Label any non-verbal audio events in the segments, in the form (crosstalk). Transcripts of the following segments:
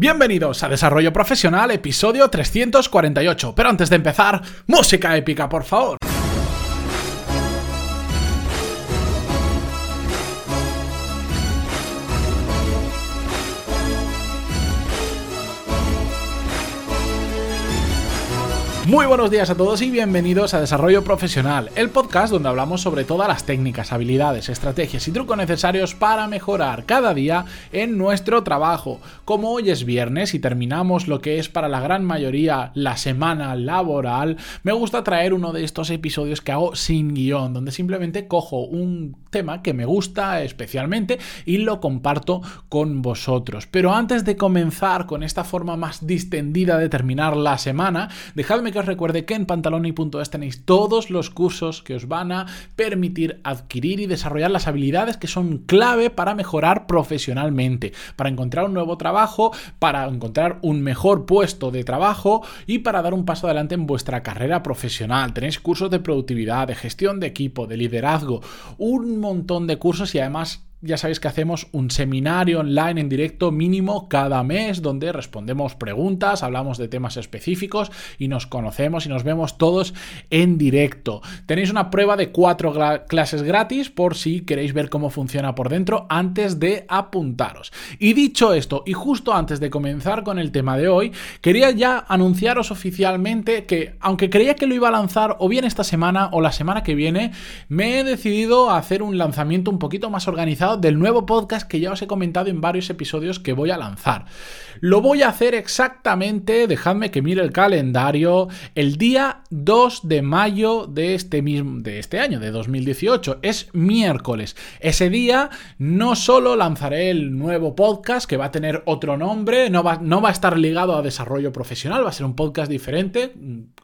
Bienvenidos a Desarrollo Profesional, episodio 348. Pero antes de empezar, música épica, por favor. Muy buenos días a todos y bienvenidos a Desarrollo Profesional, el podcast donde hablamos sobre todas las técnicas, habilidades, estrategias y trucos necesarios para mejorar cada día en nuestro trabajo. Como hoy es viernes y terminamos lo que es para la gran mayoría la semana laboral, me gusta traer uno de estos episodios que hago sin guion, donde simplemente cojo un tema que me gusta especialmente y lo comparto con vosotros. Pero antes de comenzar con esta forma más distendida de terminar la semana, dejadme que os recuerde que en pantaloni.es tenéis todos los cursos que os van a permitir adquirir y desarrollar las habilidades que son clave para mejorar profesionalmente, para encontrar un nuevo trabajo, para encontrar un mejor puesto de trabajo y para dar un paso adelante en vuestra carrera profesional. Tenéis cursos de productividad, de gestión de equipo, de liderazgo, un montón de cursos y además ya sabéis que hacemos un seminario online en directo mínimo cada mes donde respondemos preguntas, hablamos de temas específicos y nos conocemos y nos vemos todos en directo. Tenéis una prueba de cuatro clases gratis por si queréis ver cómo funciona por dentro antes de apuntaros. Y dicho esto, y justo antes de comenzar con el tema de hoy, quería ya anunciaros oficialmente que, aunque creía que lo iba a lanzar o bien esta semana o la semana que viene, me he decidido a hacer un lanzamiento un poquito más organizado del nuevo podcast que ya os he comentado en varios episodios que voy a lanzar. Lo voy a hacer exactamente, dejadme que mire el calendario, el día 2 de mayo de este mismo de este año de 2018, es miércoles. Ese día no solo lanzaré el nuevo podcast que va a tener otro nombre, no va, no va a estar ligado a desarrollo profesional, va a ser un podcast diferente,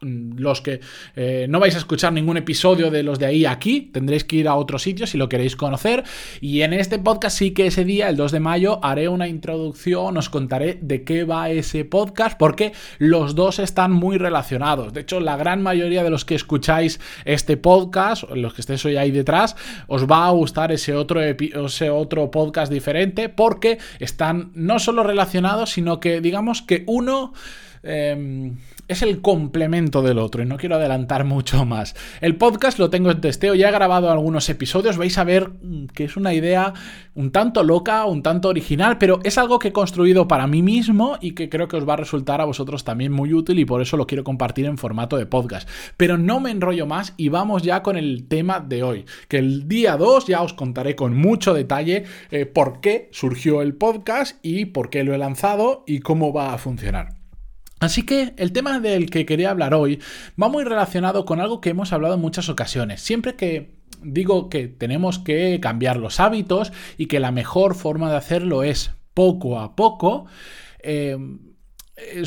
los que eh, no vais a escuchar ningún episodio de los de ahí aquí, tendréis que ir a otro sitio si lo queréis conocer y en este podcast sí que ese día, el 2 de mayo, haré una introducción, os contaré de qué va ese podcast, porque los dos están muy relacionados. De hecho, la gran mayoría de los que escucháis este podcast, los que estéis hoy ahí detrás, os va a gustar ese otro, ese otro podcast diferente, porque están no solo relacionados, sino que digamos que uno... Em, es el complemento del otro y no quiero adelantar mucho más. El podcast lo tengo en testeo, ya he grabado algunos episodios, vais a ver mm, que es una idea un tanto loca, un tanto original, pero es algo que he construido para mí mismo y que creo que os va a resultar a vosotros también muy útil y por eso lo quiero compartir en formato de podcast. Pero no me enrollo más y vamos ya con el tema de hoy, que el día 2 ya os contaré con mucho detalle eh, por qué surgió el podcast y por qué lo he lanzado y cómo va a funcionar. Así que el tema del que quería hablar hoy va muy relacionado con algo que hemos hablado en muchas ocasiones. Siempre que digo que tenemos que cambiar los hábitos y que la mejor forma de hacerlo es poco a poco, eh,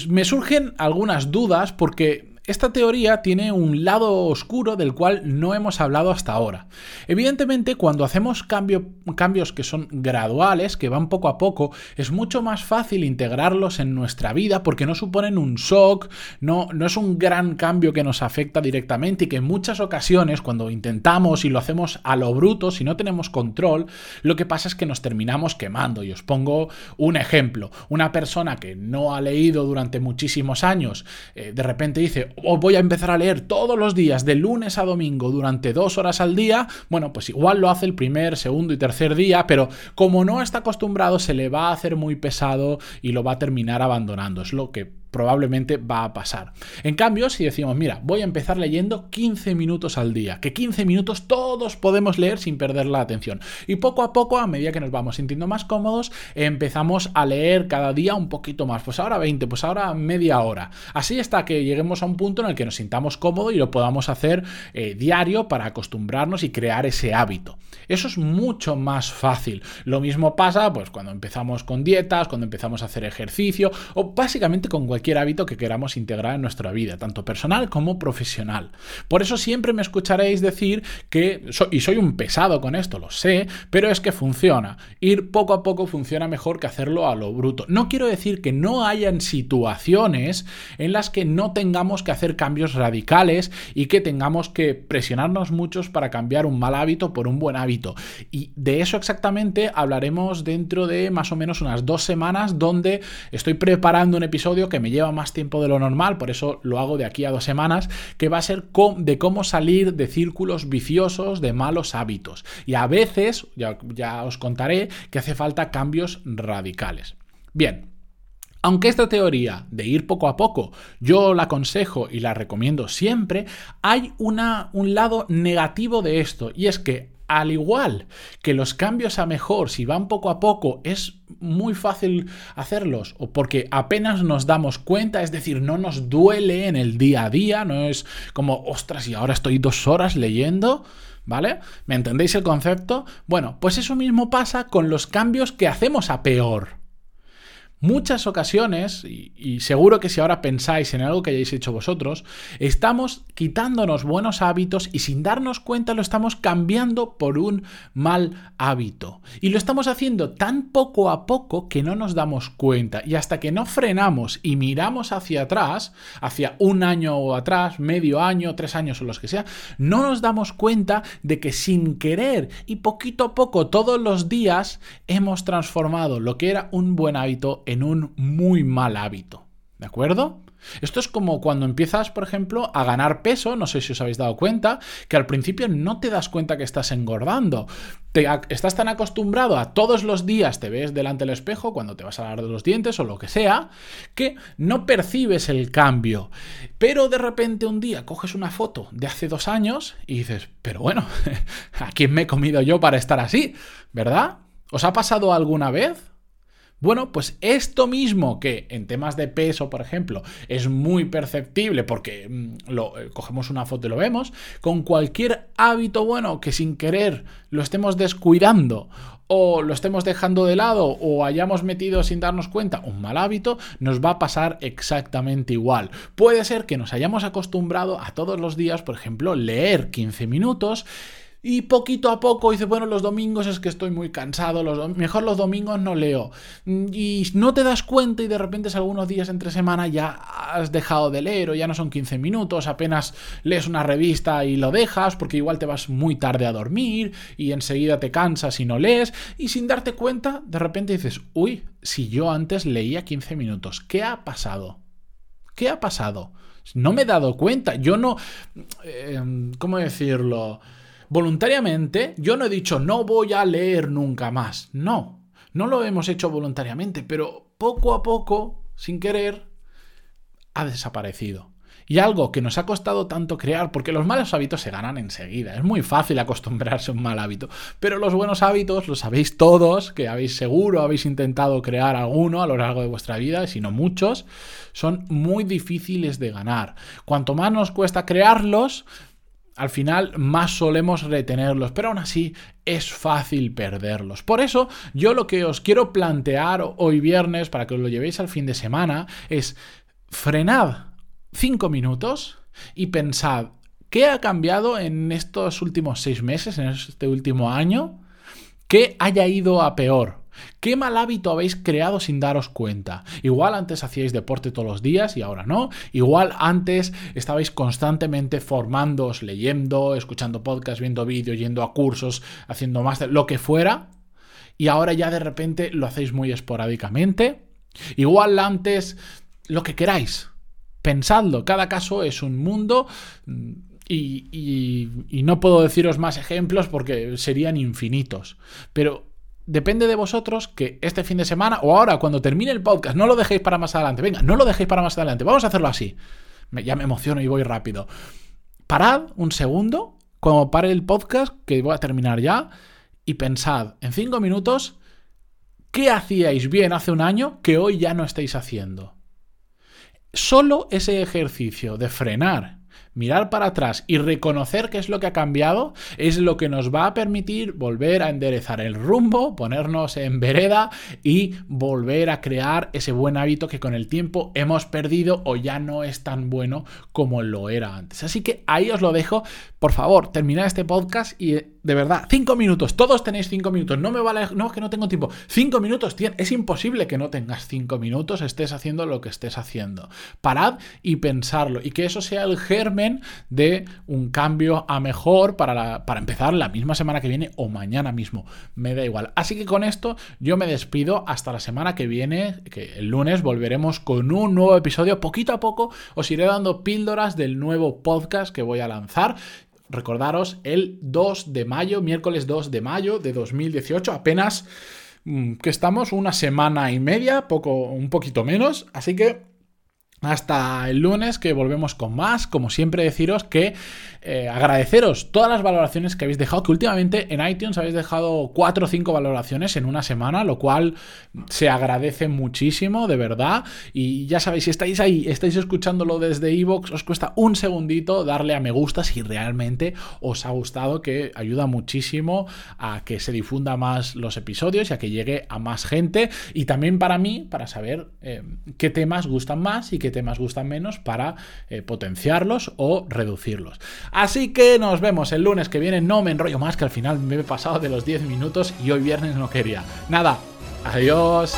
me surgen algunas dudas porque esta teoría tiene un lado oscuro del cual no hemos hablado hasta ahora. Evidentemente, cuando hacemos cambios que son graduales, que van poco a poco, es mucho más fácil integrarlos en nuestra vida porque no suponen un shock, no, no es un gran cambio que nos afecta directamente y que en muchas ocasiones, cuando intentamos y lo hacemos a lo bruto, si no tenemos control, lo que pasa es que nos terminamos quemando. Y os pongo un ejemplo. Una persona que no ha leído durante muchísimos años, eh, de repente dice, voy a empezar a leer todos los días, de lunes a domingo, durante dos horas al día, bueno, pues igual lo hace el primer, segundo y tercer día, pero como no está acostumbrado, se le va a hacer muy pesado y lo va a terminar abandonando. Es lo que probablemente va a pasar. En cambio, si decimos, mira, voy a empezar leyendo 15 minutos al día, que 15 minutos todos podemos leer sin perder la atención. Y poco a poco, a medida que nos vamos sintiendo más cómodos, empezamos a leer cada día un poquito más. Pues ahora 20, pues ahora media hora. Así hasta que lleguemos a un punto en el que nos sintamos cómodos y lo podamos hacer eh, diario para acostumbrarnos y crear ese hábito. Eso es mucho más fácil. Lo mismo pasa pues cuando empezamos con dietas, cuando empezamos a hacer ejercicio o básicamente con cualquier cualquier hábito que queramos integrar en nuestra vida, tanto personal como profesional. Por eso siempre me escucharéis decir que, y soy un pesado con esto, lo sé, pero es que funciona. Ir poco a poco funciona mejor que hacerlo a lo bruto. No quiero decir que no hayan situaciones en las que no tengamos que hacer cambios radicales y que tengamos que presionarnos muchos para cambiar un mal hábito por un buen hábito. Y de eso exactamente hablaremos dentro de más o menos unas dos semanas donde estoy preparando un episodio que me lleva más tiempo de lo normal, por eso lo hago de aquí a dos semanas, que va a ser de cómo salir de círculos viciosos de malos hábitos. Y a veces, ya, ya os contaré, que hace falta cambios radicales. Bien, aunque esta teoría de ir poco a poco yo la aconsejo y la recomiendo siempre, hay una, un lado negativo de esto y es que al igual que los cambios a mejor, si van poco a poco, es muy fácil hacerlos, o porque apenas nos damos cuenta, es decir, no nos duele en el día a día, no es como, ostras, y ahora estoy dos horas leyendo, ¿vale? ¿Me entendéis el concepto? Bueno, pues eso mismo pasa con los cambios que hacemos a peor muchas ocasiones, y, seguro que si ahora pensáis en algo que hayáis hecho vosotros, estamos quitándonos buenos hábitos y sin darnos cuenta lo estamos cambiando por un mal hábito. Y lo estamos haciendo tan poco a poco que no nos damos cuenta. Y hasta que no frenamos y miramos hacia atrás, hacia un año o atrás, medio año, tres años o los que sea, no nos damos cuenta de que sin querer y poquito a poco todos los días hemos transformado lo que era un buen hábito en un muy mal hábito. ¿De acuerdo? Esto es como cuando empiezas, por ejemplo, a ganar peso, no sé si os habéis dado cuenta, que al principio no te das cuenta que estás engordando. Te, estás tan acostumbrado a todos los días te ves delante del espejo cuando te vas a lavar de los dientes o lo que sea, que no percibes el cambio. Pero de repente un día coges una foto de hace dos años y dices, pero bueno, (laughs) ¿a quién me he comido yo para estar así? ¿Verdad? ¿Os ha pasado alguna vez? Bueno, pues esto mismo que en temas de peso, por ejemplo, es muy perceptible porque mm, lo, eh, cogemos una foto y lo vemos, con cualquier hábito bueno que sin querer lo estemos descuidando o lo estemos dejando de lado o hayamos metido sin darnos cuenta un mal hábito, nos va a pasar exactamente igual. Puede ser que nos hayamos acostumbrado a todos los días, por ejemplo, leer 15 minutos y poquito a poco dice, bueno, los domingos es que estoy muy cansado, los mejor los domingos no leo. Y no te das cuenta y de repente algunos días entre semana ya has dejado de leer o ya no son 15 minutos, apenas lees una revista y lo dejas porque igual te vas muy tarde a dormir y enseguida te cansas y no lees y sin darte cuenta de repente dices, uy, si yo antes leía 15 minutos, ¿qué ha pasado? ¿Qué ha pasado? No me he dado cuenta, yo no... Eh, ¿Cómo decirlo? Voluntariamente, yo no he dicho no voy a leer nunca más. No, no lo hemos hecho voluntariamente, pero poco a poco, sin querer, ha desaparecido. Y algo que nos ha costado tanto crear, porque los malos hábitos se ganan enseguida, es muy fácil acostumbrarse a un mal hábito, pero los buenos hábitos, lo sabéis todos, que habéis seguro, habéis intentado crear alguno a lo largo de vuestra vida, si no muchos, son muy difíciles de ganar. Cuanto más nos cuesta crearlos, al final más solemos retenerlos, pero aún así es fácil perderlos. Por eso yo lo que os quiero plantear hoy viernes, para que os lo llevéis al fin de semana, es frenad cinco minutos y pensad, ¿qué ha cambiado en estos últimos seis meses, en este último año, que haya ido a peor? ¿Qué mal hábito habéis creado sin daros cuenta? Igual antes hacíais deporte todos los días y ahora no. Igual antes estabais constantemente formándoos, leyendo, escuchando podcasts, viendo vídeos, yendo a cursos, haciendo más lo que fuera. Y ahora ya de repente lo hacéis muy esporádicamente. Igual antes lo que queráis. Pensadlo, cada caso es un mundo mm, y, y, no puedo deciros más ejemplos porque serían infinitos. Pero depende de vosotros que este fin de semana o ahora cuando termine el podcast, no lo dejéis para más adelante. Venga, no lo dejéis para más adelante. Vamos a hacerlo así. ya me emociono y voy rápido. Parad un segundo, como pare el podcast, que voy a terminar ya, y pensad en cinco minutos qué hacíais bien hace un año que hoy ya no estáis haciendo. Solo ese ejercicio de frenar mirar para atrás y reconocer qué es lo que ha cambiado es lo que nos va a permitir volver a enderezar el rumbo, ponernos en vereda y volver a crear ese buen hábito que con el tiempo hemos perdido o ya no es tan bueno como lo era antes. Así que ahí os lo dejo. Por favor, terminad este podcast y de verdad, cinco minutos. Todos tenéis cinco minutos. No me vale, no es que no tengo tiempo. Cinco minutos, es imposible que no tengas cinco minutos, estés haciendo lo que estés haciendo. Parad y pensarlo y que eso sea el germen de un cambio a mejor para, para empezar la misma semana que viene o mañana mismo. Me da igual. Así que con esto yo me despido hasta la semana que viene, que el lunes volveremos con un nuevo episodio. Poquito a poco os iré dando píldoras del nuevo podcast que voy a lanzar. Recordaros el 2 de mayo, miércoles 2 de mayo de 2018, apenas mm, que estamos una semana y media, poco, un poquito menos, así que hasta el lunes que volvemos con más. Como siempre deciros que eh, agradeceros todas las valoraciones que habéis dejado, que últimamente en iTunes habéis dejado 4 o 5 valoraciones en una semana, lo cual se agradece muchísimo, de verdad. Y ya sabéis, si estáis ahí, estáis escuchándolo desde iVoox, os cuesta un segundito darle a me gusta si realmente os ha gustado, que ayuda muchísimo a que se difunda más los episodios y a que llegue a más gente. Y también para mí, para saber eh, qué temas gustan más y qué temas gustan menos para eh, potenciarlos o reducirlos. Así que nos vemos el lunes que viene. No me enrollo más, que al final me he pasado de los 10 minutos y hoy viernes no quería. Nada, adiós.